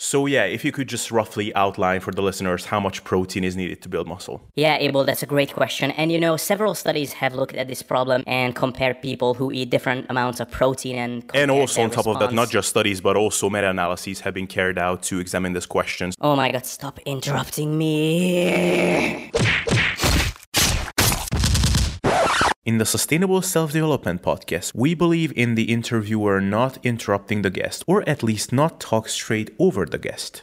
So, yeah, if you could just roughly outline for the listeners how much protein is needed to build muscle. Yeah, Abel, that's a great question. And you know, several studies have looked at this problem and compared people who eat different amounts of protein and and also on top response. of that, not just studies but also meta-analyses have been carried out to examine this question. Oh my god, stop interrupting me. In the Sustainable Self Development podcast, we believe in the interviewer not interrupting the guest, or at least not talk straight over the guest.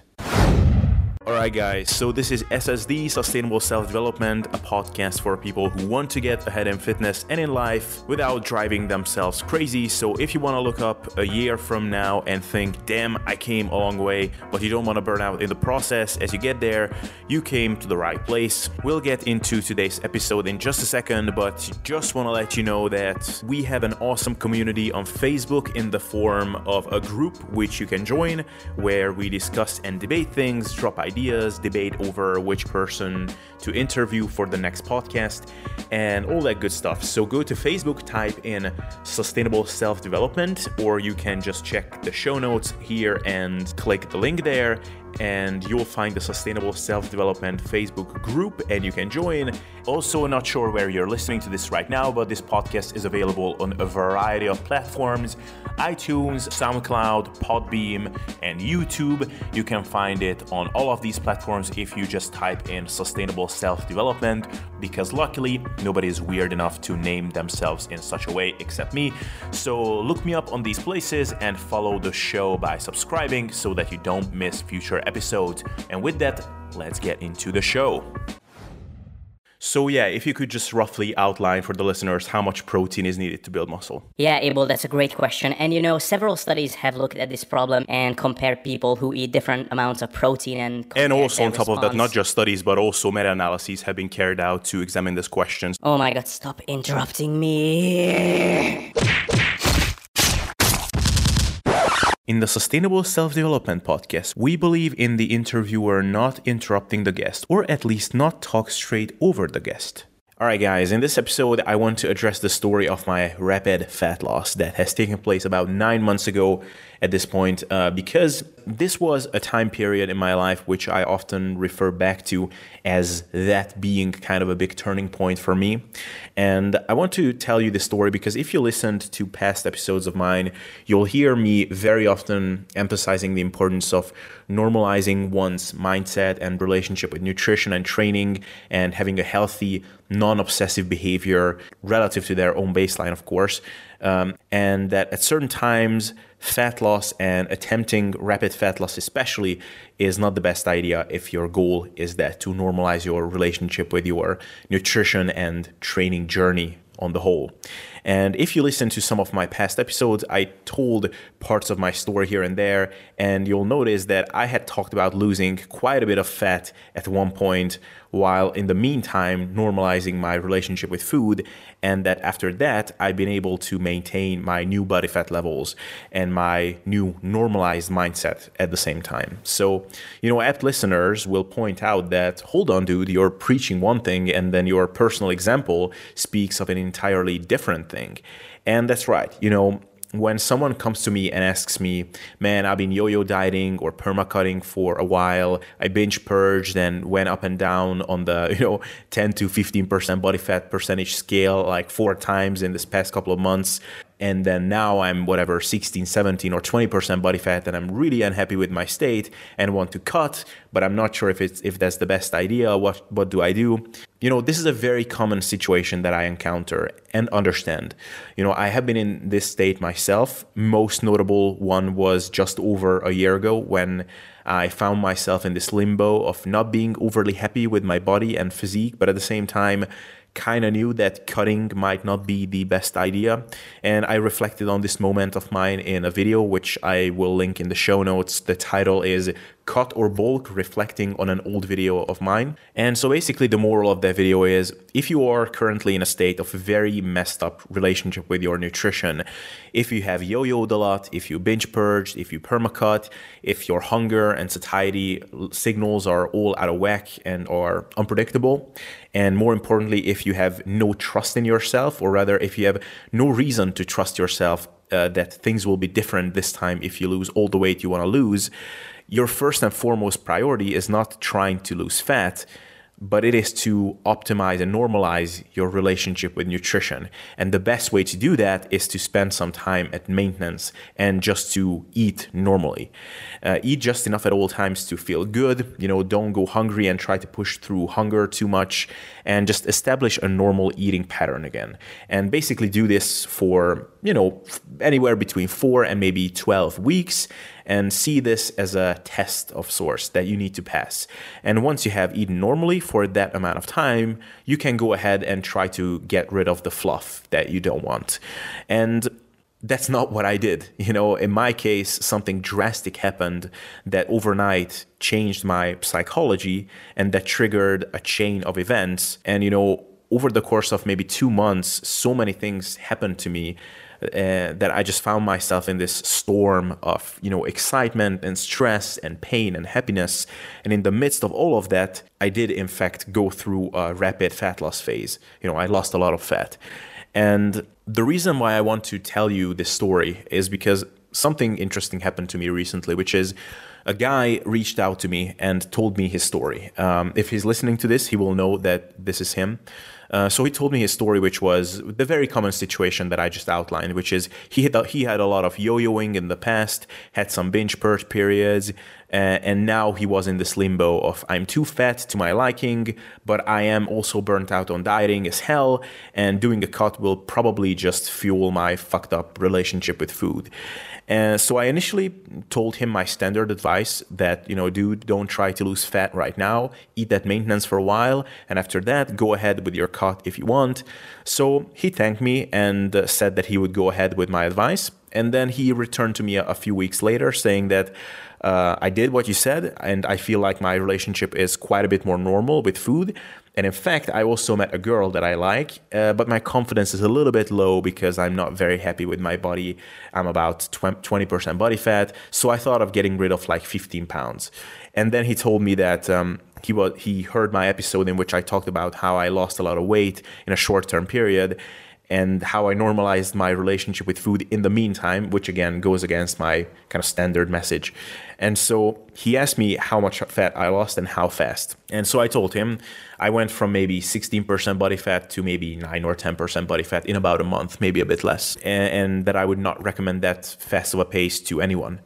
Alright, guys, so this is SSD Sustainable Self Development, a podcast for people who want to get ahead in fitness and in life without driving themselves crazy. So, if you want to look up a year from now and think, damn, I came a long way, but you don't want to burn out in the process as you get there, you came to the right place. We'll get into today's episode in just a second, but just want to let you know that we have an awesome community on Facebook in the form of a group which you can join where we discuss and debate things, drop ideas ideas, debate over which person to interview for the next podcast, and all that good stuff. So go to Facebook, type in Sustainable Self Development, or you can just check the show notes here and click the link there and you'll find the Sustainable Self Development Facebook group and you can join. Also, not sure where you're listening to this right now, but this podcast is available on a variety of platforms iTunes, SoundCloud, PodBean, and YouTube. You can find it on all of these platforms if you just type in Sustainable Self Development, because luckily nobody is weird enough to name themselves in such a way except me. So look me up on these places and follow the show by subscribing so that you don't miss future episodes. And with that, let's get into the show. So, yeah, if you could just roughly outline for the listeners how much protein is needed to build muscle. Yeah, Abel, that's a great question. And you know, several studies have looked at this problem and compared people who eat different amounts of protein and and also on top response. of that, not just studies but also meta-analyses have been carried out to examine this question. Oh my god, stop interrupting me. In the Sustainable Self Development podcast, we believe in the interviewer not interrupting the guest, or at least not talk straight over the guest. Alright, guys, in this episode, I want to address the story of my rapid fat loss that has taken place about nine months ago at this point, uh, because this was a time period in my life which I often refer back to as that being kind of a big turning point for me. And I want to tell you this story because if you listened to past episodes of mine, you'll hear me very often emphasizing the importance of normalizing one's mindset and relationship with nutrition and training and having a healthy, non obsessive behavior relative to their own baseline, of course. Um, and that at certain times, fat loss and attempting rapid fat loss, especially, is not the best idea if your goal is that to normalize your relationship with your nutrition and training journey on the whole. And if you listen to some of my past episodes, I told parts of my story here and there, and you'll notice that I had talked about losing quite a bit of fat at one point, while in the meantime normalizing my relationship with food, and that after that, I've been able to maintain my new body fat levels and my new normalized mindset at the same time. So, you know, apt listeners will point out that, hold on, dude, you're preaching one thing, and then your personal example speaks of an entirely different thing. And that's right, you know, when someone comes to me and asks me, man, I've been yo yo dieting or permacutting for a while, I binge purged and went up and down on the, you know, 10 to 15% body fat percentage scale like four times in this past couple of months. And then now I'm whatever 16, 17, or 20% body fat, and I'm really unhappy with my state and want to cut, but I'm not sure if it's if that's the best idea. What what do I do? You know, this is a very common situation that I encounter and understand. You know, I have been in this state myself. Most notable one was just over a year ago when I found myself in this limbo of not being overly happy with my body and physique, but at the same time, kind of knew that cutting might not be the best idea. And I reflected on this moment of mine in a video, which I will link in the show notes. The title is Cut or Bulk, reflecting on an old video of mine. And so basically, the moral of that video is if you are currently in a state of very messed up relationship with your nutrition, if you have yo yoed a lot, if you binge purged, if you permacut, if your hunger and satiety signals are all out of whack and are unpredictable, and more importantly, if you have no trust in yourself, or rather, if you have no reason to trust yourself uh, that things will be different this time if you lose all the weight you want to lose, your first and foremost priority is not trying to lose fat but it is to optimize and normalize your relationship with nutrition. And the best way to do that is to spend some time at maintenance and just to eat normally. Uh, eat just enough at all times to feel good. You know, don't go hungry and try to push through hunger too much. And just establish a normal eating pattern again. And basically do this for, you know, anywhere between four and maybe 12 weeks and see this as a test of sorts that you need to pass. And once you have eaten normally for that amount of time, you can go ahead and try to get rid of the fluff that you don't want. And that's not what I did. You know, in my case, something drastic happened that overnight changed my psychology and that triggered a chain of events. And, you know, over the course of maybe two months, so many things happened to me uh, that I just found myself in this storm of you know excitement and stress and pain and happiness. And in the midst of all of that, I did in fact go through a rapid fat loss phase. You know, I lost a lot of fat, and the reason why I want to tell you this story is because something interesting happened to me recently, which is a guy reached out to me and told me his story. Um, if he's listening to this, he will know that this is him. Uh, so he told me his story, which was the very common situation that I just outlined, which is he had a, he had a lot of yo-yoing in the past, had some binge purge periods, uh, and now he was in this limbo of I'm too fat to my liking, but I am also burnt out on dieting as hell, and doing a cut will probably just fuel my fucked up relationship with food. And so I initially told him my standard advice that, you know, dude, don't try to lose fat right now. Eat that maintenance for a while. And after that, go ahead with your cut if you want. So he thanked me and uh, said that he would go ahead with my advice. And then he returned to me a, a few weeks later saying that uh, I did what you said, and I feel like my relationship is quite a bit more normal with food. And in fact, I also met a girl that I like, uh, but my confidence is a little bit low because I'm not very happy with my body. I'm about 20% body fat. So I thought of getting rid of like 15 pounds. And then he told me that um, he was he heard my episode in which I talked about how I lost a lot of weight in a short term period and how I normalized my relationship with food in the meantime, which again goes against my kind of standard message. And so he asked me how much fat I lost and how fast. And so I told him I went from maybe 16% body fat to maybe 9 or 10% body fat in about a month, maybe a bit less, and, and that I would not recommend that fast of a pace to anyone.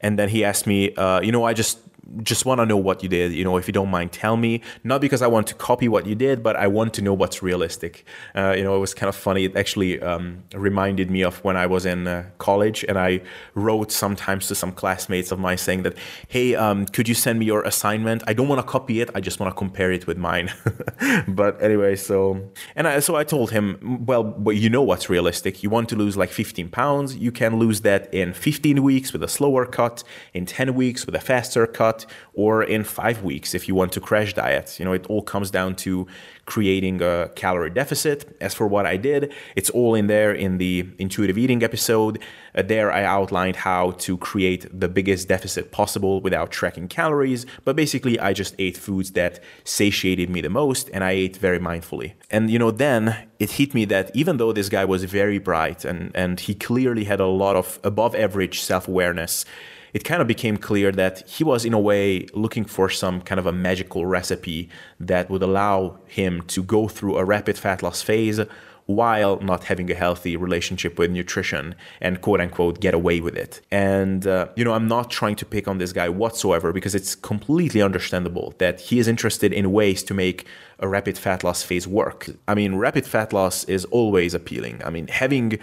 And then he asked me, uh, you know, I just just want to know what you did. You know, if you don't mind, tell me. Not because I want to copy what you did, but I want to know what's realistic. Uh, you know, it was kind of funny. It actually um, reminded me of when I was in uh, college and I wrote sometimes to some classmates of mine saying that, hey, um, could you send me your assignment? I don't want to copy it. I just want to compare it with mine. but anyway, so, and I, so I told him, well, but you know what's realistic. You want to lose like 15 pounds. You can lose that in 15 weeks with a slower cut, in 10 weeks with a faster cut or in five weeks if you want to crash diet. You know, it all comes down to creating a calorie deficit. As for what I did, it's all in there in the intuitive eating episode. Uh, there, I outlined how to create the biggest deficit possible without tracking calories. But basically, I just ate foods that satiated me the most and I ate very mindfully. And, you know, then it hit me that even though this guy was very bright and, and he clearly had a lot of above average self awareness, it kind of became clear that he was, in a way, looking for some kind of a magical recipe that would allow him to go through a rapid fat loss phase while not having a healthy relationship with nutrition and quote unquote get away with it. And, uh, you know, I'm not trying to pick on this guy whatsoever because it's completely understandable that he is interested in ways to make a rapid fat loss phase work. I mean, rapid fat loss is always appealing. I mean, having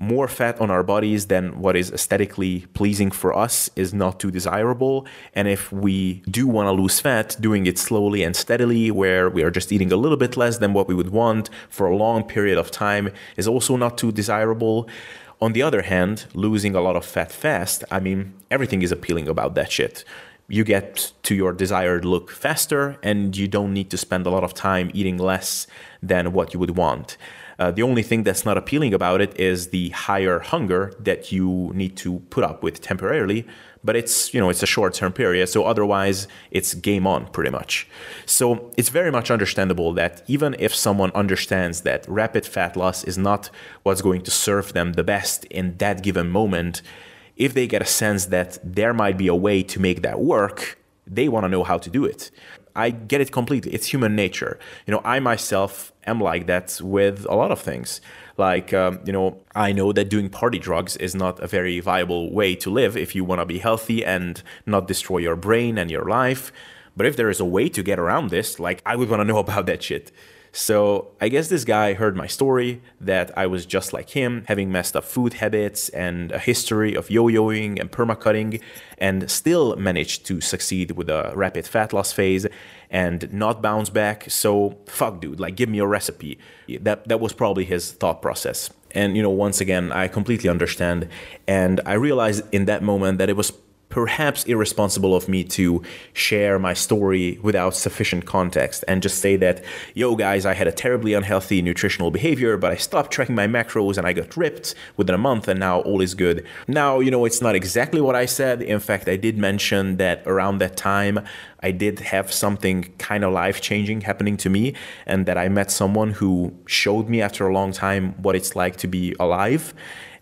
more fat on our bodies than what is aesthetically pleasing for us is not too desirable. And if we do want to lose fat, doing it slowly and steadily, where we are just eating a little bit less than what we would want for a long period of time, is also not too desirable. On the other hand, losing a lot of fat fast, I mean, everything is appealing about that shit you get to your desired look faster and you don't need to spend a lot of time eating less than what you would want. Uh, the only thing that's not appealing about it is the higher hunger that you need to put up with temporarily but it's you know it's a short term period so otherwise it's game on pretty much so it's very much understandable that even if someone understands that rapid fat loss is not what's going to serve them the best in that given moment if they get a sense that there might be a way to make that work they want to know how to do it I get it completely. It's human nature. You know, I myself am like that with a lot of things. Like, um, you know, I know that doing party drugs is not a very viable way to live if you want to be healthy and not destroy your brain and your life. But if there is a way to get around this, like, I would want to know about that shit. So I guess this guy heard my story that I was just like him, having messed up food habits and a history of yo yoing and permacutting, and still managed to succeed with a rapid fat loss phase and not bounce back. So fuck, dude, like give me a recipe. That that was probably his thought process. And you know, once again, I completely understand, and I realized in that moment that it was perhaps irresponsible of me to share my story without sufficient context and just say that, yo, guys, I had a terribly unhealthy nutritional behavior, but I stopped tracking my macros and I got ripped within a month and now all is good. Now, you know, it's not exactly what I said. In fact, I did mention that around that time, I did have something kind of life changing happening to me, and that I met someone who showed me after a long time what it's like to be alive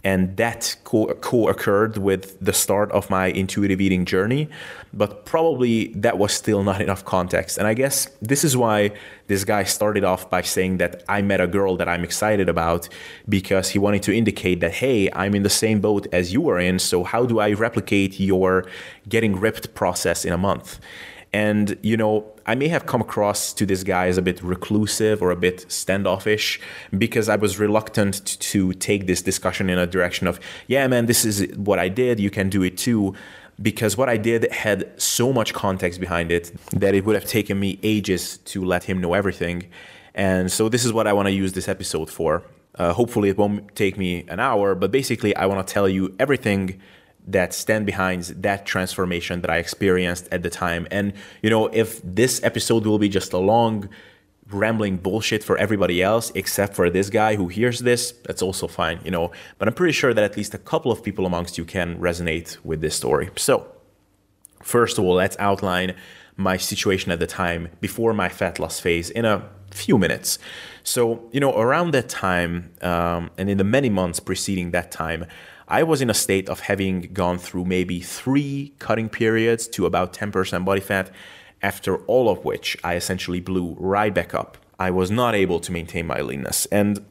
and that co-, co occurred with the start of my intuitive eating journey but probably that was still not enough context. And i guess this is why this guy started off by saying that i met a girl that i'm excited about because he wanted to indicate that hey i'm in the same boat as you are in so how do i replicate your getting ripped process in a month and, you know, I may have come across to this guy as a bit reclusive or a bit standoffish because I was reluctant to take this discussion in a direction of, yeah, man, this is what I did. You can do it too. Because what I did had so much context behind it that it would have taken me ages to let him know everything. And so this is what I want to use this episode for. Uh, hopefully, it won't take me an hour, but basically, I want to tell you everything that stand behind that transformation that I experienced at the time. And, you know, if this episode will be just a long, rambling bullshit for everybody else, except for this guy who hears this, that's also fine, you know. But I'm pretty sure that at least a couple of people amongst you can resonate with this story. So, first of all, let's outline my situation at the time before my fat loss phase in a few minutes. So, you know, around that time, um, and in the many months preceding that time, I was in a state of having gone through maybe three cutting periods to about 10% body fat, after all of which I essentially blew right back up. I was not able to maintain my leanness. And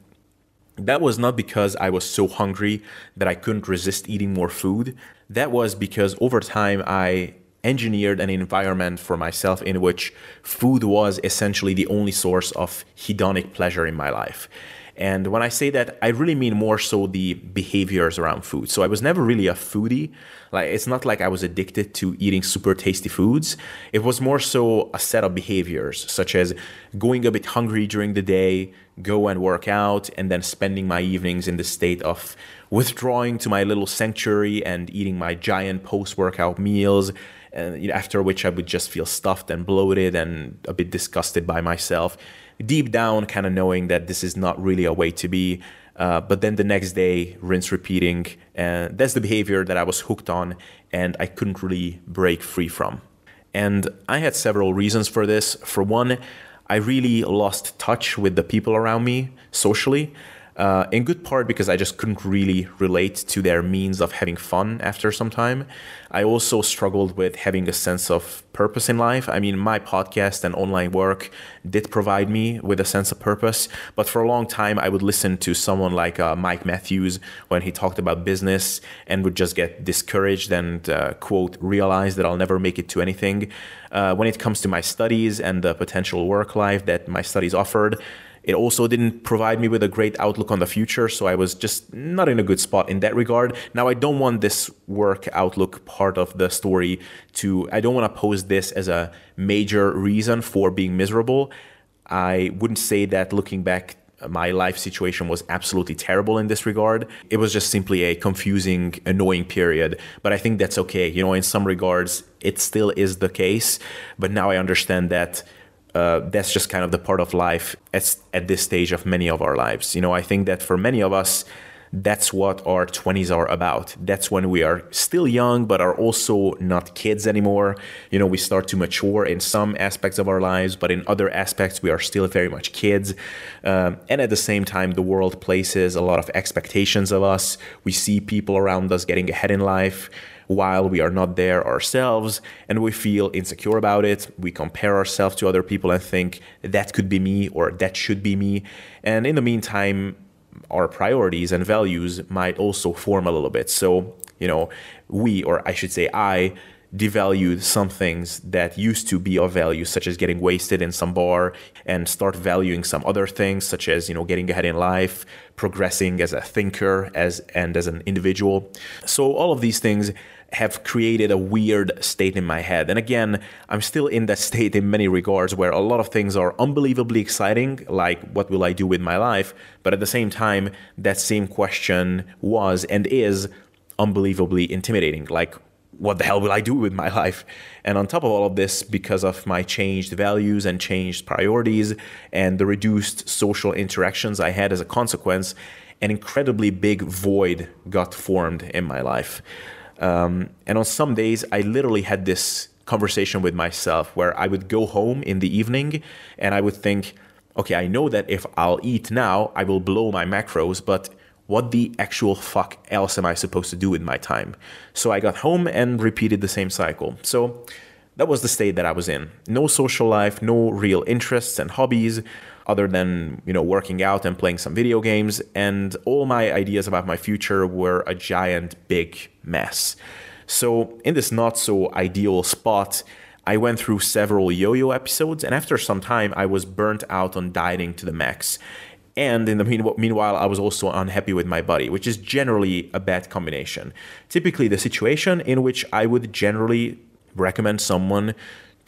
that was not because I was so hungry that I couldn't resist eating more food. That was because over time I engineered an environment for myself in which food was essentially the only source of hedonic pleasure in my life. And when I say that, I really mean more so the behaviors around food. So I was never really a foodie. Like it's not like I was addicted to eating super tasty foods. It was more so a set of behaviors, such as going a bit hungry during the day, go and work out, and then spending my evenings in the state of withdrawing to my little sanctuary and eating my giant post-workout meals. And after which I would just feel stuffed and bloated and a bit disgusted by myself deep down kind of knowing that this is not really a way to be. Uh, but then the next day, rinse repeating. And that's the behavior that I was hooked on and I couldn't really break free from. And I had several reasons for this. For one, I really lost touch with the people around me socially. Uh, in good part because I just couldn't really relate to their means of having fun after some time. I also struggled with having a sense of purpose in life. I mean, my podcast and online work did provide me with a sense of purpose, but for a long time, I would listen to someone like uh, Mike Matthews when he talked about business and would just get discouraged and, uh, quote, realize that I'll never make it to anything. Uh, when it comes to my studies and the potential work life that my studies offered, it also didn't provide me with a great outlook on the future, so I was just not in a good spot in that regard. Now, I don't want this work outlook part of the story to, I don't want to pose this as a major reason for being miserable. I wouldn't say that looking back, my life situation was absolutely terrible in this regard. It was just simply a confusing, annoying period. But I think that's okay. You know, in some regards, it still is the case. But now I understand that uh, that's just kind of the part of life at, at this stage of many of our lives. You know, I think that for many of us, that's what our 20s are about. That's when we are still young, but are also not kids anymore. You know, we start to mature in some aspects of our lives, but in other aspects, we are still very much kids. Um, and at the same time, the world places a lot of expectations of us. We see people around us getting ahead in life while we are not there ourselves and we feel insecure about it. We compare ourselves to other people and think that could be me or that should be me. And in the meantime, our priorities and values might also form a little bit. So, you know, we, or I should say, I, devalued some things that used to be of value, such as getting wasted in some bar, and start valuing some other things, such as you know getting ahead in life, progressing as a thinker, as and as an individual. So all of these things have created a weird state in my head. And again, I'm still in that state in many regards where a lot of things are unbelievably exciting, like what will I do with my life? But at the same time, that same question was and is unbelievably intimidating. Like, what the hell will I do with my life? And on top of all of this, because of my changed values and changed priorities and the reduced social interactions I had as a consequence, an incredibly big void got formed in my life. Um, and on some days, I literally had this conversation with myself where I would go home in the evening and I would think, okay, I know that if I'll eat now, I will blow my macros, but what the actual fuck else am I supposed to do with my time? So I got home and repeated the same cycle. So that was the state that I was in. No social life, no real interests and hobbies other than, you know, working out and playing some video games, and all my ideas about my future were a giant big mess. So, in this not so ideal spot, I went through several yo yo episodes, and after some time, I was burnt out on dieting to the max. And in the meanwhile, I was also unhappy with my body, which is generally a bad combination. Typically, the situation in which I would generally recommend someone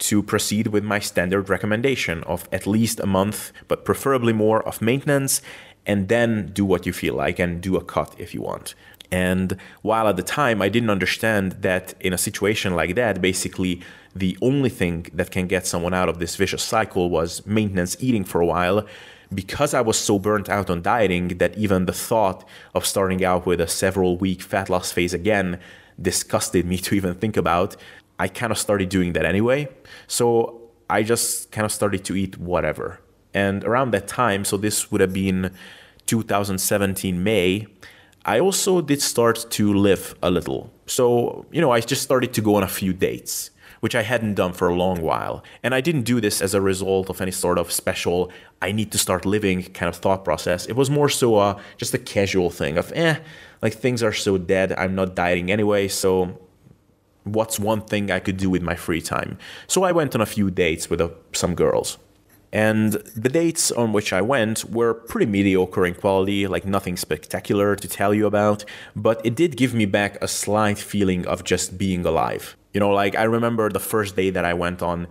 to proceed with my standard recommendation of at least a month, but preferably more of maintenance, and then do what you feel like and do a cut if you want. And while at the time I didn't understand that in a situation like that, basically the only thing that can get someone out of this vicious cycle was maintenance eating for a while, because I was so burnt out on dieting that even the thought of starting out with a several week fat loss phase again disgusted me to even think about, I kind of started doing that anyway. So I just kind of started to eat whatever. And around that time, so this would have been 2017 May, I also did start to live a little. So, you know, I just started to go on a few dates, which I hadn't done for a long while. And I didn't do this as a result of any sort of special, I need to start living kind of thought process. It was more so a, just a casual thing of, eh, like things are so dead, I'm not dieting anyway, so what's one thing I could do with my free time? So I went on a few dates with uh, some girls. And the dates on which I went were pretty mediocre in quality, like nothing spectacular to tell you about, but it did give me back a slight feeling of just being alive. You know, like I remember the first day that I went on,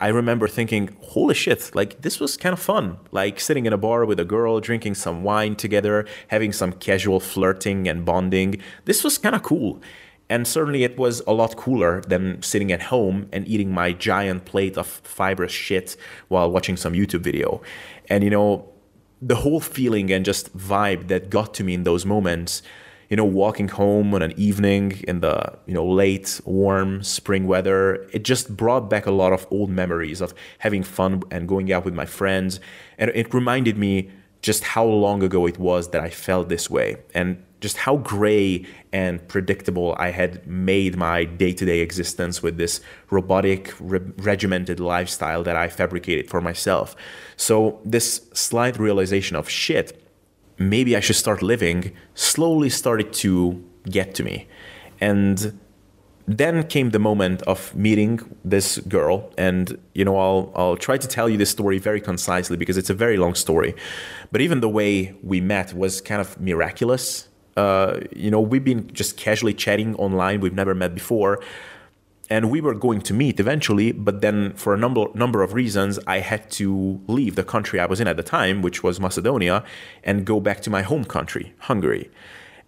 I remember thinking, holy shit, like this was kind of fun. Like sitting in a bar with a girl, drinking some wine together, having some casual flirting and bonding. This was kind of cool. And certainly it was a lot cooler than sitting at home and eating my giant plate of fibrous shit while watching some YouTube video. And, you know, the whole feeling and just vibe that got to me in those moments, you know, walking home on an evening in the, you know, late, warm spring weather, it just brought back a lot of old memories of having fun and going out with my friends. And it reminded me just how long ago it was that I felt this way. And just how gray and predictable I had made my day to day existence with this robotic, re- regimented lifestyle that I fabricated for myself. So, this slight realization of shit, maybe I should start living, slowly started to get to me. And then came the moment of meeting this girl and you know I'll I'll try to tell you this story very concisely because it's a very long story but even the way we met was kind of miraculous uh, you know, we've been just casually chatting online. We've never met before. And we were going to meet eventually, but then for a number number of reasons, I had to leave the country I was in at the time, which was Macedonia, and go back to my home country, Hungary.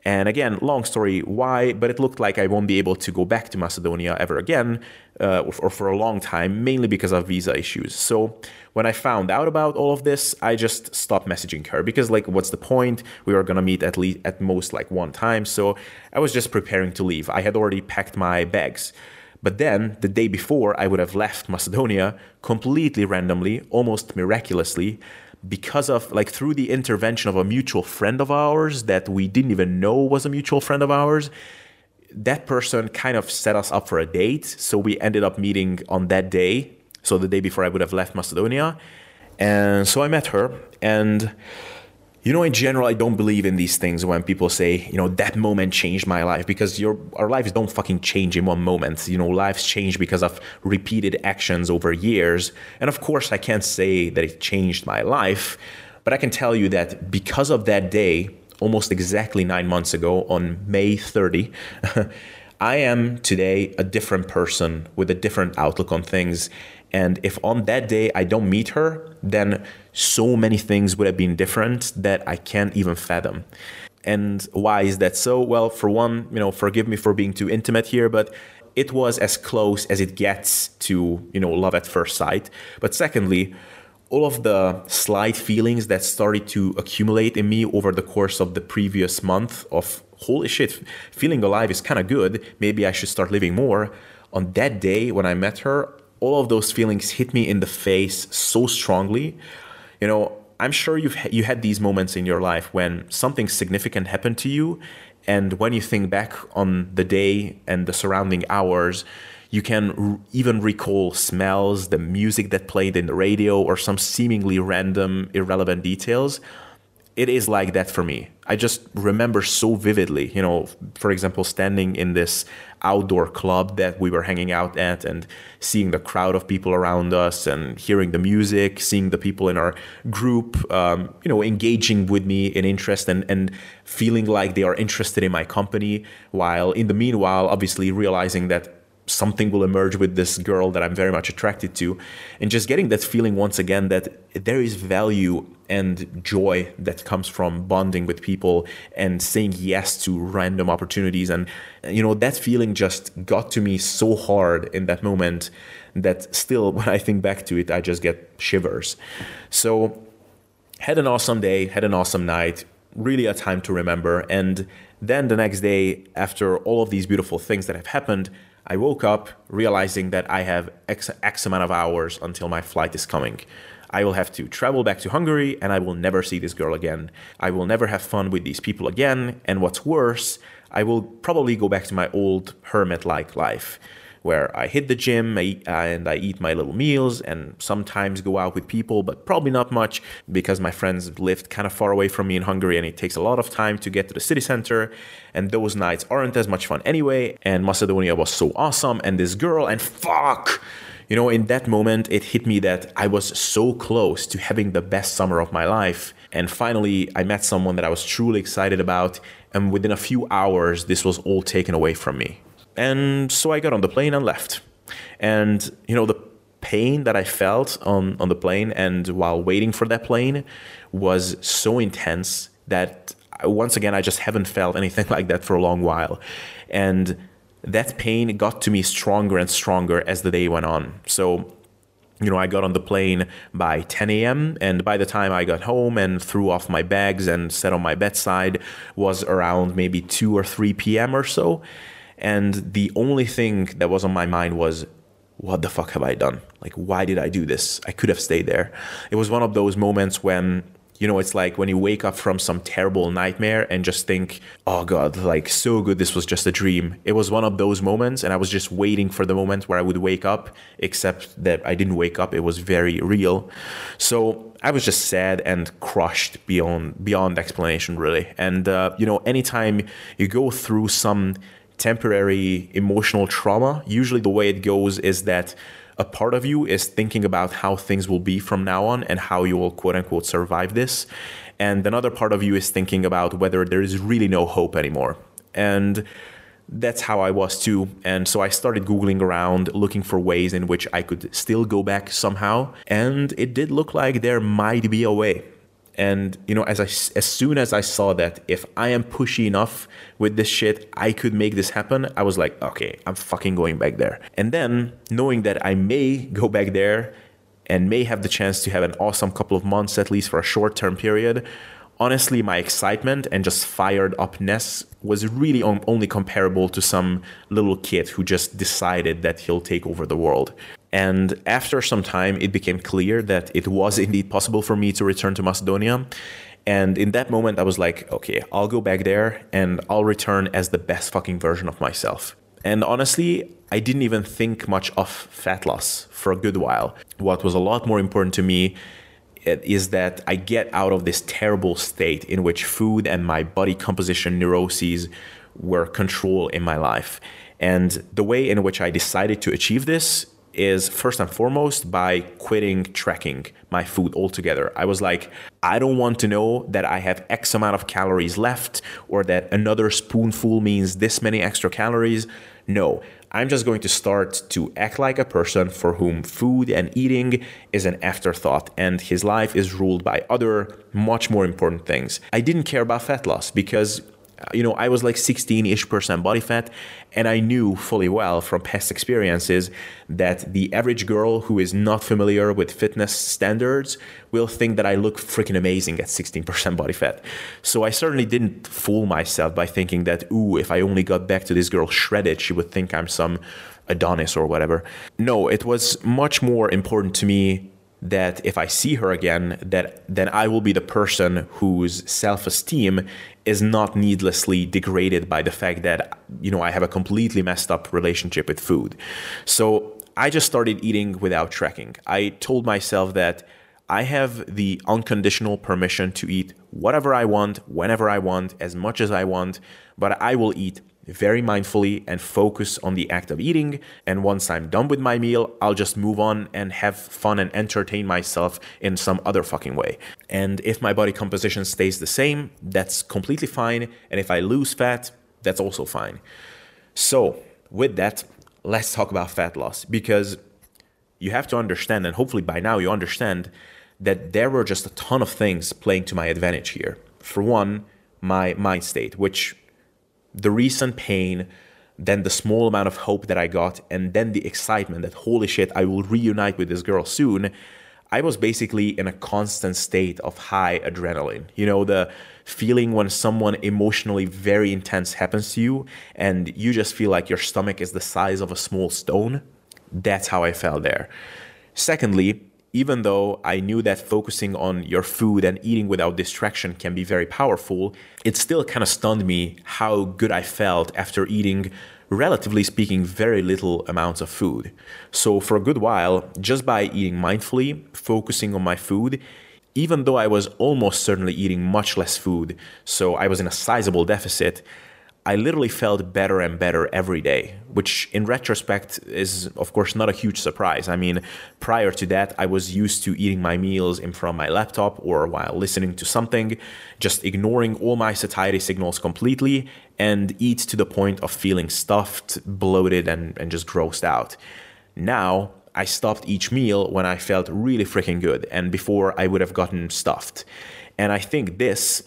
And again, long story why, but it looked like I won't be able to go back to Macedonia ever again, uh, or, or for a long time, mainly because of visa issues. So when I found out about all of this, I just stopped messaging her because, like, what's the point? We were gonna meet at least at most like one time. So I was just preparing to leave. I had already packed my bags. But then, the day before, I would have left Macedonia completely randomly, almost miraculously, because of like through the intervention of a mutual friend of ours that we didn't even know was a mutual friend of ours that person kind of set us up for a date. So we ended up meeting on that day so the day before i would have left macedonia. And so i met her and you know in general i don't believe in these things when people say you know that moment changed my life because your our lives don't fucking change in one moment you know lives change because of repeated actions over years and of course i can't say that it changed my life but i can tell you that because of that day almost exactly 9 months ago on may 30 I am today a different person with a different outlook on things. And if on that day I don't meet her, then so many things would have been different that I can't even fathom. And why is that so? Well, for one, you know, forgive me for being too intimate here, but it was as close as it gets to, you know, love at first sight. But secondly, all of the slight feelings that started to accumulate in me over the course of the previous month of holy shit, feeling alive is kind of good. Maybe I should start living more. On that day when I met her, all of those feelings hit me in the face so strongly. You know, I'm sure you've you had these moments in your life when something significant happened to you and when you think back on the day and the surrounding hours, you can even recall smells, the music that played in the radio, or some seemingly random, irrelevant details it is like that for me. I just remember so vividly, you know, for example, standing in this outdoor club that we were hanging out at and seeing the crowd of people around us and hearing the music, seeing the people in our group, um, you know, engaging with me in interest and, and feeling like they are interested in my company, while in the meanwhile, obviously realizing that something will emerge with this girl that I'm very much attracted to. And just getting that feeling once again that there is value and joy that comes from bonding with people and saying yes to random opportunities. And, you know, that feeling just got to me so hard in that moment that still, when I think back to it, I just get shivers. So, had an awesome day, had an awesome night, really a time to remember. And then the next day, after all of these beautiful things that have happened, I woke up realizing that I have X, X amount of hours until my flight is coming. I will have to travel back to Hungary and I will never see this girl again. I will never have fun with these people again. And what's worse, I will probably go back to my old hermit like life where I hit the gym and I eat my little meals and sometimes go out with people, but probably not much because my friends lived kind of far away from me in Hungary and it takes a lot of time to get to the city center. And those nights aren't as much fun anyway. And Macedonia was so awesome. And this girl, and fuck! You know, in that moment, it hit me that I was so close to having the best summer of my life. And finally, I met someone that I was truly excited about. And within a few hours, this was all taken away from me. And so I got on the plane and left. And, you know, the pain that I felt on, on the plane and while waiting for that plane was so intense that uh, once again, I just haven't felt anything like that for a long while. And that pain got to me stronger and stronger as the day went on. So, you know, I got on the plane by 10 a.m. and by the time I got home and threw off my bags and sat on my bedside was around maybe 2 or 3 p.m. or so. And the only thing that was on my mind was, what the fuck have I done? Like, why did I do this? I could have stayed there. It was one of those moments when, you know, it's like when you wake up from some terrible nightmare and just think, oh God, like, so good, this was just a dream. It was one of those moments, and I was just waiting for the moment where I would wake up, except that I didn't wake up. It was very real. So I was just sad and crushed beyond beyond explanation, really. And uh, you know, anytime you go through some temporary emotional trauma, usually the way it goes is that a part of you is thinking about how things will be from now on and how you will quote unquote survive this. And another part of you is thinking about whether there is really no hope anymore. And that's how I was too. And so I started Googling around looking for ways in which I could still go back somehow. And it did look like there might be a way. And you know, as I as soon as I saw that if I am pushy enough with this shit, I could make this happen. I was like, okay, I'm fucking going back there. And then knowing that I may go back there and may have the chance to have an awesome couple of months at least for a short term period, honestly, my excitement and just fired upness was really only comparable to some little kid who just decided that he'll take over the world. And after some time, it became clear that it was indeed possible for me to return to Macedonia. And in that moment, I was like, okay, I'll go back there and I'll return as the best fucking version of myself. And honestly, I didn't even think much of fat loss for a good while. What was a lot more important to me is that I get out of this terrible state in which food and my body composition neuroses were control in my life. And the way in which I decided to achieve this is first and foremost by quitting tracking my food altogether. I was like, I don't want to know that I have X amount of calories left or that another spoonful means this many extra calories. No, I'm just going to start to act like a person for whom food and eating is an afterthought and his life is ruled by other, much more important things. I didn't care about fat loss because Uh, you know, I was like 16 ish percent body fat, and I knew fully well from past experiences that the average girl who is not familiar with fitness standards will think that I look freaking amazing at 16% body fat. So I certainly didn't fool myself by thinking that, ooh, if I only got back to this girl shredded, she would think I'm some Adonis or whatever. No, it was much more important to me that if I see her again, that then I will be the person whose self-esteem is not needlessly degraded by the fact that you know I have a completely messed up relationship with food. So I just started eating without tracking. I told myself that I have the unconditional permission to eat whatever I want, whenever I want, as much as I want, but I will eat very mindfully and focus on the act of eating. And once I'm done with my meal, I'll just move on and have fun and entertain myself in some other fucking way. And if my body composition stays the same, that's completely fine. And if I lose fat, that's also fine. So, with that, let's talk about fat loss because you have to understand, and hopefully by now you understand, that there were just a ton of things playing to my advantage here. For one, my mind state, which the recent pain, then the small amount of hope that I got, and then the excitement that holy shit, I will reunite with this girl soon. I was basically in a constant state of high adrenaline. You know, the feeling when someone emotionally very intense happens to you and you just feel like your stomach is the size of a small stone. That's how I felt there. Secondly, even though I knew that focusing on your food and eating without distraction can be very powerful, it still kind of stunned me how good I felt after eating, relatively speaking, very little amounts of food. So, for a good while, just by eating mindfully, focusing on my food, even though I was almost certainly eating much less food, so I was in a sizable deficit, I literally felt better and better every day, which in retrospect is, of course, not a huge surprise. I mean, prior to that, I was used to eating my meals in front of my laptop or while listening to something, just ignoring all my satiety signals completely and eat to the point of feeling stuffed, bloated, and, and just grossed out. Now, I stopped each meal when I felt really freaking good, and before I would have gotten stuffed. And I think this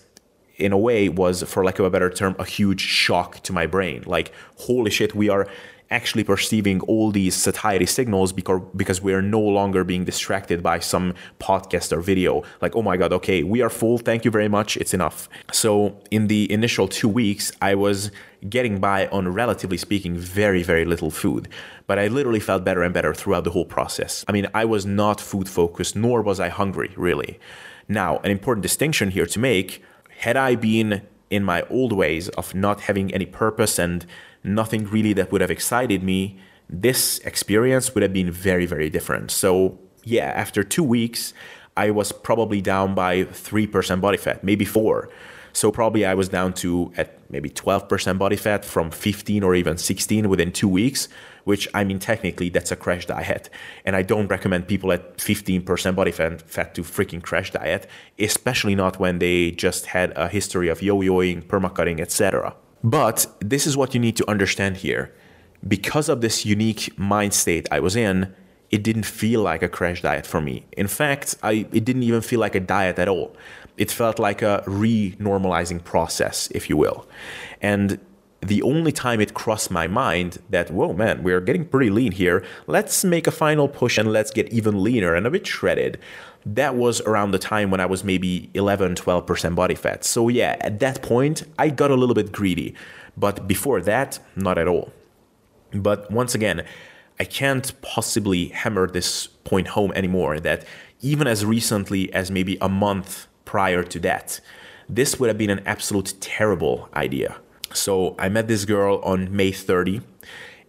in a way was for lack of a better term a huge shock to my brain. Like holy shit we are actually perceiving all these satiety signals because because we are no longer being distracted by some podcast or video. Like oh my god okay we are full thank you very much it's enough. So in the initial 2 weeks i was getting by on relatively speaking very very little food. But i literally felt better and better throughout the whole process. I mean i was not food focused nor was i hungry really. Now an important distinction here to make had I been in my old ways of not having any purpose and nothing really that would have excited me, this experience would have been very, very different. So, yeah, after two weeks, I was probably down by 3% body fat, maybe four. So probably I was down to at maybe 12% body fat from 15 or even 16 within two weeks, which I mean, technically that's a crash diet. And I don't recommend people at 15% body fat, to freaking crash diet, especially not when they just had a history of yo-yoing, permacutting, etc. But this is what you need to understand here. Because of this unique mind state I was in, it didn't feel like a crash diet for me. In fact, I, it didn't even feel like a diet at all. It felt like a re normalizing process, if you will. And the only time it crossed my mind that, whoa, man, we're getting pretty lean here. Let's make a final push and let's get even leaner and a bit shredded. That was around the time when I was maybe 11, 12% body fat. So, yeah, at that point, I got a little bit greedy. But before that, not at all. But once again, I can't possibly hammer this point home anymore that even as recently as maybe a month prior to that, this would have been an absolute terrible idea. So I met this girl on May 30.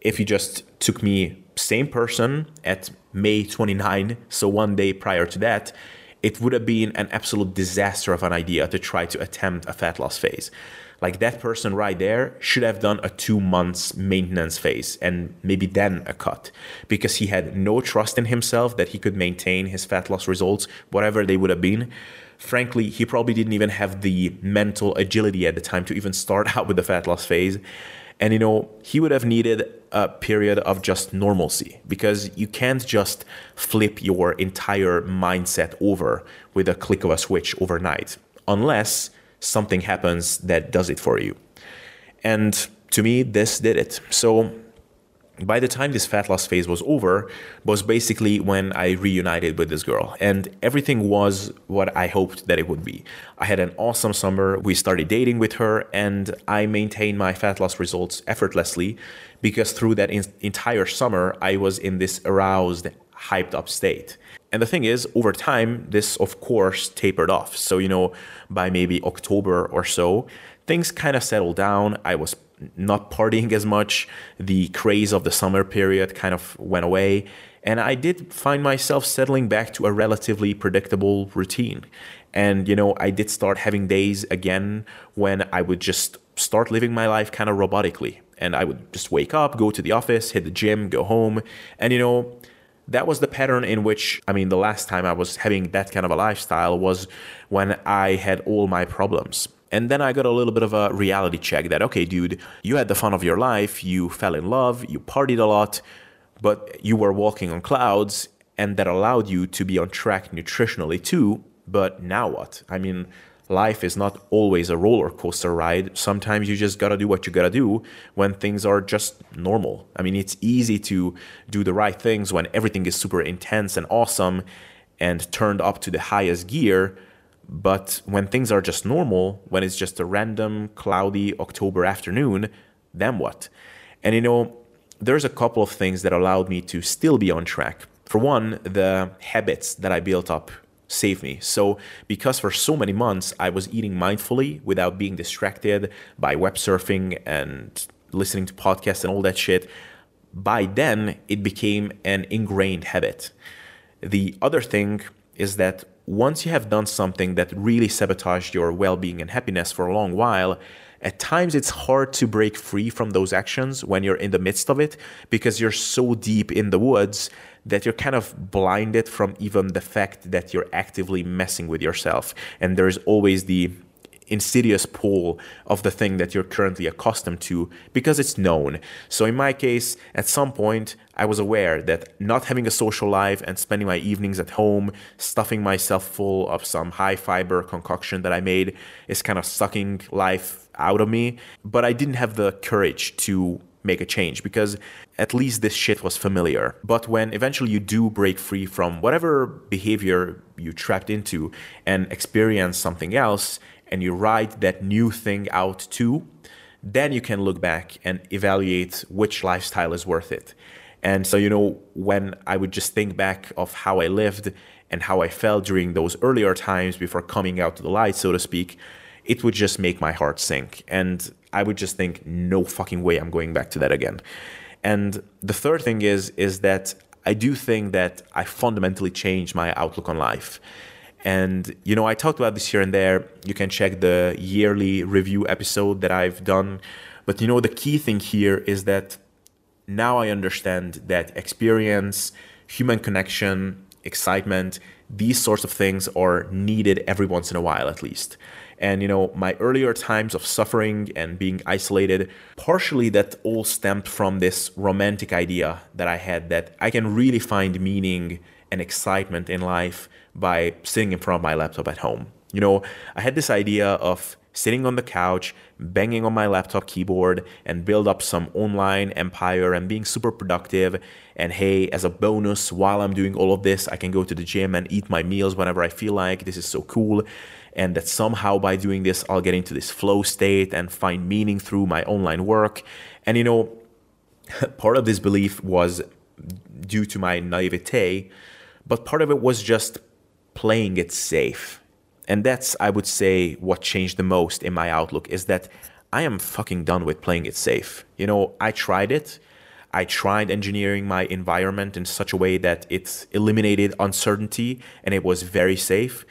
If you just took me same person at May 29, so one day prior to that, it would have been an absolute disaster of an idea to try to attempt a fat loss phase. Like that person right there should have done a two months maintenance phase and maybe then a cut because he had no trust in himself that he could maintain his fat loss results, whatever they would have been frankly, he probably didn't even have the mental agility at the time to even start out with the fat loss phase. And you know, he would have needed a period of just normalcy because you can't just flip your entire mindset over with a click of a switch overnight unless something happens that does it for you. And to me, this did it. So by the time this fat loss phase was over was basically when i reunited with this girl. And everything was what i hoped that it would be. I had an awesome summer. We started dating with her and i maintained my fat loss results effortlessly because through that in- entire summer i was in this aroused hyped up state. And the thing is over time this of course tapered off. So you know by maybe october or so things kind of settled down. I was not partying as much. The craze of the summer period kind of went away. And I did find myself settling back to a relatively predictable routine. And, you know, I did start having days again when I would just start living my life kind of robotically. And I would just wake up, go to the office, hit the gym, go home. And, you know, that was the pattern in which, I mean, the last time I was having that kind of a lifestyle was when I had all my problems. And then I got a little bit of a reality check that, okay, dude, you had the fun of your life, you fell in love, you partied a lot, but you were walking on clouds, and that allowed you to be on track nutritionally too. But now what? I mean, life is not always a roller coaster ride. Sometimes you just gotta do what you gotta do when things are just normal. I mean, it's easy to do the right things when everything is super intense and awesome and turned up to the highest gear but when things are just normal, when it's just a random cloudy October afternoon, then what? And you know, there's a couple of things that allowed me to still be on track. For one, the habits that I built up saved me. So, because for so many months I was eating mindfully without being distracted by web surfing and listening to podcasts and all that shit, by then it became an ingrained habit. The other thing is that once you have done something that really sabotaged your well being and happiness for a long while, at times it's hard to break free from those actions when you're in the midst of it because you're so deep in the woods that you're kind of blinded from even the fact that you're actively messing with yourself. And there's always the insidious pull of the thing that you're currently accustomed to because it's known. So in my case, at some point, I was aware that not having a social life and spending my evenings at home, stuffing myself full of some high fiber concoction that I made is kind of sucking life out of me. But I didn't have the courage to make a change because at least this shit was familiar. But when eventually you do break free from whatever behavior you trapped into and experience something else, and you write that new thing out too, then you can look back and evaluate which lifestyle is worth it. And so, you know, when I would just think back of how I lived and how I felt during those earlier times before coming out to the light, so to speak, it would just make my heart sink. And I would just think, no fucking way I'm going back to that again. And the third thing is, is that I do think that I fundamentally changed my outlook on life. And, you know, I talked about this here and there. You can check the yearly review episode that I've done. But, you know, the key thing here is that now I understand that experience, human connection, excitement, these sorts of things are needed every once in a while at least. And you know, my earlier times of suffering and being isolated, partially that all stemmed from this romantic idea that I had that I can really find meaning and excitement in life by sitting in front of my laptop at home. You know, I had this idea of sitting on the couch, banging on my laptop keyboard, and build up some online empire and being super productive. And hey, as a bonus, while I'm doing all of this, I can go to the gym and eat my meals whenever I feel like. This is so cool. And that somehow by doing this, I'll get into this flow state and find meaning through my online work. And you know, part of this belief was due to my naivete, but part of it was just playing it safe. And that's i would say what changed the most in my outlook is that i am fucking done with playing it safe. You know i tried it. I tried engineering my environment in such a way that it eliminated uncertainty and it was very safe.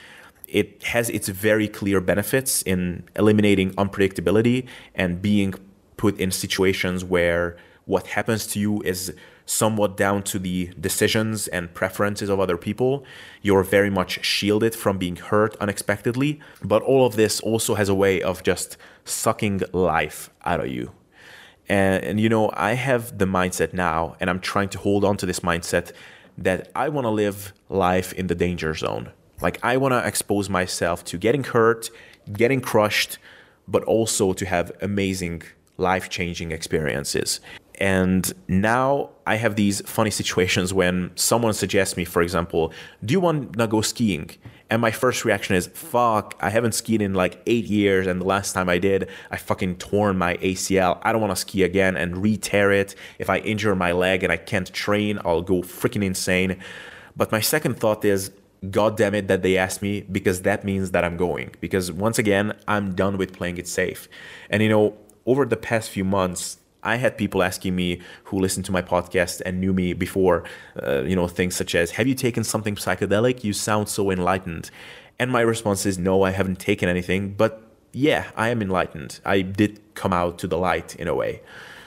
It has its very clear benefits in eliminating unpredictability and being put in situations where what happens to you is somewhat down to the decisions and preferences of other people. You're very much shielded from being hurt unexpectedly. But all of this also has a way of just sucking life out of you. And, and you know, I have the mindset now, and I'm trying to hold on to this mindset that I want to live life in the danger zone. Like, I want to expose myself to getting hurt, getting crushed, but also to have amazing life changing experiences. And now I have these funny situations when someone suggests me, for example, do you want to go skiing? And my first reaction is, fuck, I haven't skied in like eight years. And the last time I did, I fucking torn my ACL. I don't want to ski again and re tear it. If I injure my leg and I can't train, I'll go freaking insane. But my second thought is, God damn it that they asked me because that means that I'm going. Because once again, I'm done with playing it safe. And you know, over the past few months, I had people asking me who listened to my podcast and knew me before, uh, you know, things such as, Have you taken something psychedelic? You sound so enlightened. And my response is, No, I haven't taken anything. But yeah, I am enlightened. I did come out to the light in a way.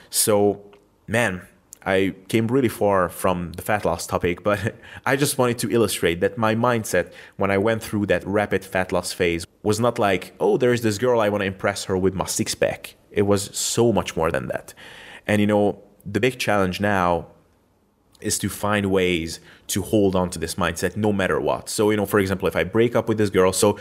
So, man, I came really far from the fat loss topic, but I just wanted to illustrate that my mindset when I went through that rapid fat loss phase was not like, oh, there's this girl, I want to impress her with my six pack. It was so much more than that. And you know, the big challenge now is to find ways to hold on to this mindset no matter what. So, you know, for example, if I break up with this girl, so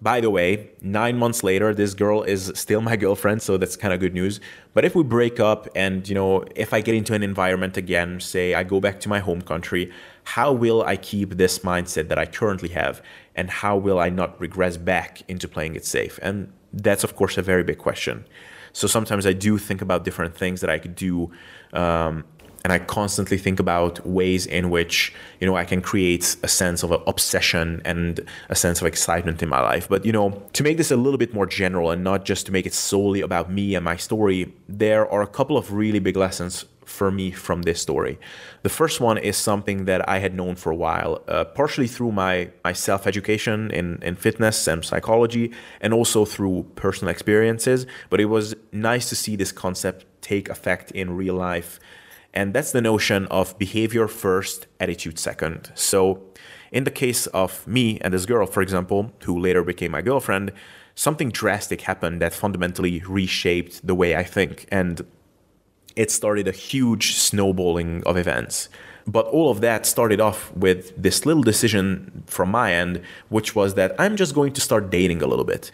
by the way, nine months later, this girl is still my girlfriend, so that's kind of good news. But if we break up and, you know, if I get into an environment again, say I go back to my home country, how will I keep this mindset that I currently have? And how will I not regress back into playing it safe? And that's, of course, a very big question. So sometimes I do think about different things that I could do. Um, and I constantly think about ways in which you know I can create a sense of obsession and a sense of excitement in my life. But you know, to make this a little bit more general and not just to make it solely about me and my story, there are a couple of really big lessons for me from this story. The first one is something that I had known for a while, uh, partially through my, my self education in, in fitness and psychology, and also through personal experiences. But it was nice to see this concept take effect in real life. And that's the notion of behavior first, attitude second. So, in the case of me and this girl, for example, who later became my girlfriend, something drastic happened that fundamentally reshaped the way I think. And it started a huge snowballing of events. But all of that started off with this little decision from my end, which was that I'm just going to start dating a little bit.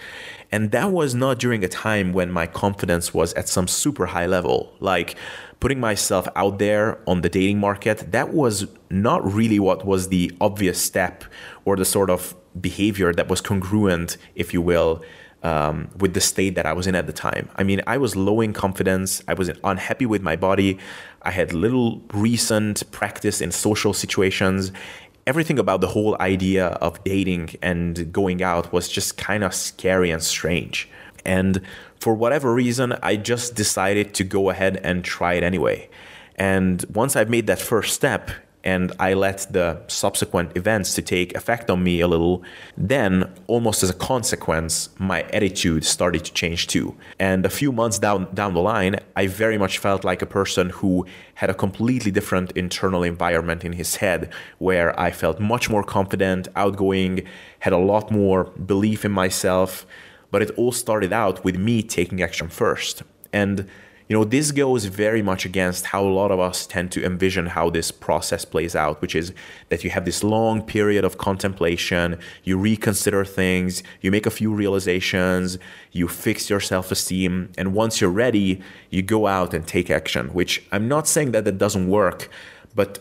And that was not during a time when my confidence was at some super high level. Like putting myself out there on the dating market, that was not really what was the obvious step or the sort of behavior that was congruent, if you will, um, with the state that I was in at the time. I mean, I was low in confidence. I was unhappy with my body. I had little recent practice in social situations. Everything about the whole idea of dating and going out was just kind of scary and strange. And for whatever reason, I just decided to go ahead and try it anyway. And once I've made that first step, and I let the subsequent events to take effect on me a little, then almost as a consequence, my attitude started to change too. And a few months down down the line, I very much felt like a person who had a completely different internal environment in his head where I felt much more confident, outgoing, had a lot more belief in myself, but it all started out with me taking action first. And you know, this goes very much against how a lot of us tend to envision how this process plays out, which is that you have this long period of contemplation, you reconsider things, you make a few realizations, you fix your self esteem, and once you're ready, you go out and take action, which I'm not saying that that doesn't work, but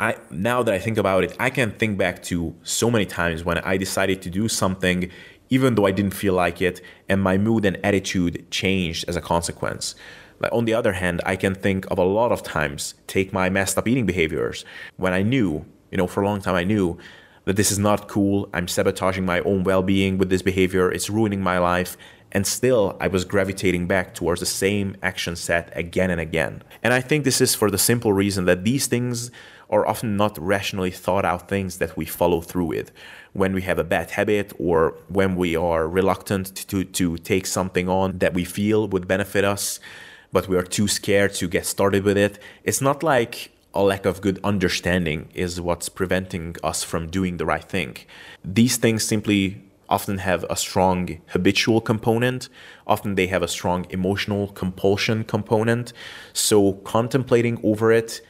I, now that I think about it, I can think back to so many times when I decided to do something even though I didn't feel like it, and my mood and attitude changed as a consequence. But on the other hand, I can think of a lot of times, take my messed up eating behaviors, when I knew, you know, for a long time I knew that this is not cool, I'm sabotaging my own well being with this behavior, it's ruining my life, and still I was gravitating back towards the same action set again and again. And I think this is for the simple reason that these things are often not rationally thought out things that we follow through with. When we have a bad habit or when we are reluctant to, to take something on that we feel would benefit us, but we are too scared to get started with it, it's not like a lack of good understanding is what's preventing us from doing the right thing. These things simply often have a strong habitual component. Often they have a strong emotional compulsion component. So contemplating over it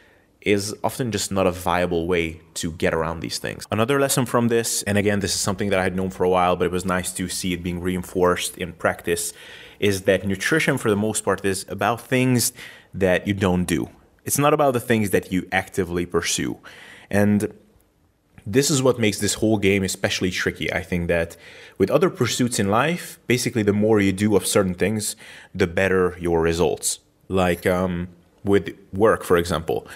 is often just not a viable way to get around these things. Another lesson from this, and again, this is something that I had known for a while, but it was nice to see it being reinforced in practice, is that nutrition, for the most part, is about things that you don't do. It's not about the things that you actively pursue. And this is what makes this whole game especially tricky. I think that with other pursuits in life, basically, the more you do of certain things, the better your results. Like um, with work, for example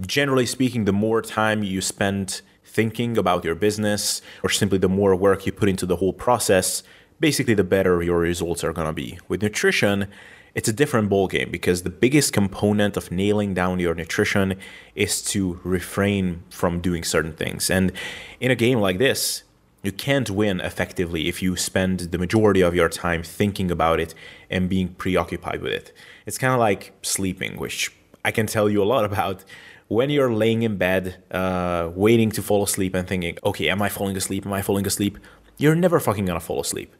generally speaking, the more time you spend thinking about your business or simply the more work you put into the whole process, basically the better your results are going to be. With nutrition, it's a different ballgame because the biggest component of nailing down your nutrition is to refrain from doing certain things. And in a game like this, you can't win effectively if you spend the majority of your time thinking about it and being preoccupied with it. It's kind of like sleeping, which I can tell you a lot about when you're laying in bed, uh, waiting to fall asleep and thinking, okay, am I falling asleep? Am I falling asleep? You're never fucking gonna fall asleep.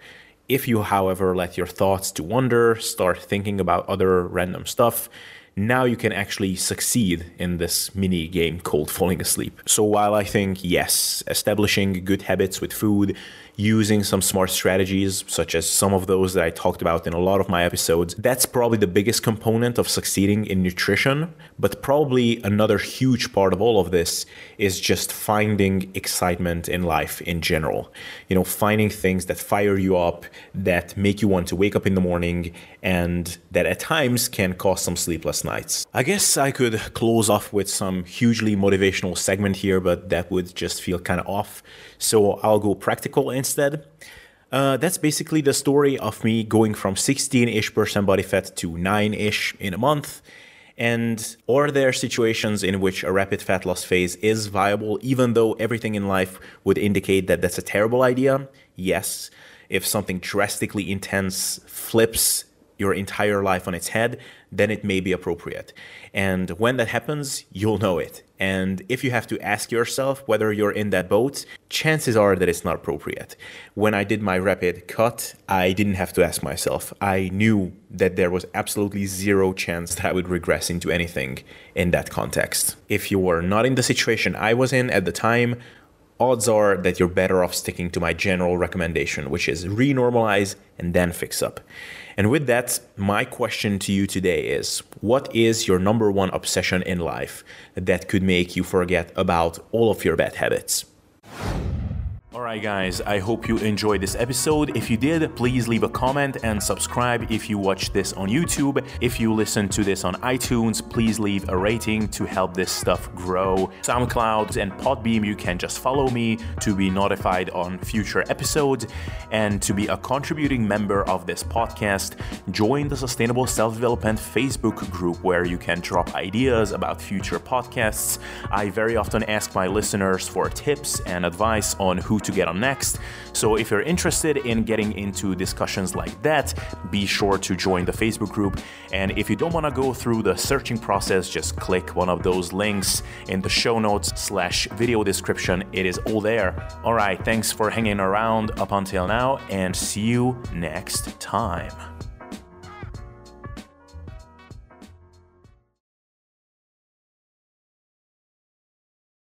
If you, however, let your thoughts to wander, start thinking about other random stuff, now you can actually succeed in this mini game called falling asleep. So while I think, yes, establishing good habits with food, using some smart strategies, such as some of those that I talked about in a lot of my episodes, that's probably the biggest component of succeeding in nutrition. But probably another huge part of all of this is just finding excitement in life in general. You know, finding things that fire you up, that make you want to wake up in the morning, and that at times can cause some sleepless nights. I guess I could close off with some hugely motivational segment here, but that would just feel kind of off. So I'll go practical instead. Uh, that's basically the story of me going from 16 ish percent body fat to 9 ish in a month. And are there situations in which a rapid fat loss phase is viable, even though everything in life would indicate that that's a terrible idea? Yes. If something drastically intense flips your entire life on its head, then it may be appropriate. And when that happens, you'll know it. And if you have to ask yourself whether you're in that boat, chances are that it's not appropriate. When I did my rapid cut, I didn't have to ask myself. I knew that there was absolutely zero chance that I would regress into anything in that context. If you were not in the situation I was in at the time, odds are that you're better off sticking to my general recommendation, which is renormalize and then fix up. And with that, my question to you today is what is your number one obsession in life that could make you forget about all of your bad habits? Alright, guys, I hope you enjoyed this episode. If you did, please leave a comment and subscribe if you watch this on YouTube. If you listen to this on iTunes, please leave a rating to help this stuff grow. SoundCloud and PodBean, you can just follow me to be notified on future episodes. And to be a contributing member of this podcast, join the Sustainable Self Development Facebook group where you can drop ideas about future podcasts. I very often ask my listeners for tips and advice on who to get on next. So if you're interested in getting into discussions like that, be sure to join the Facebook group. And if you don't want to go through the searching process, just click one of those links in the show notes slash video description. It is all there. All right, thanks for hanging around up until now, and see you next time.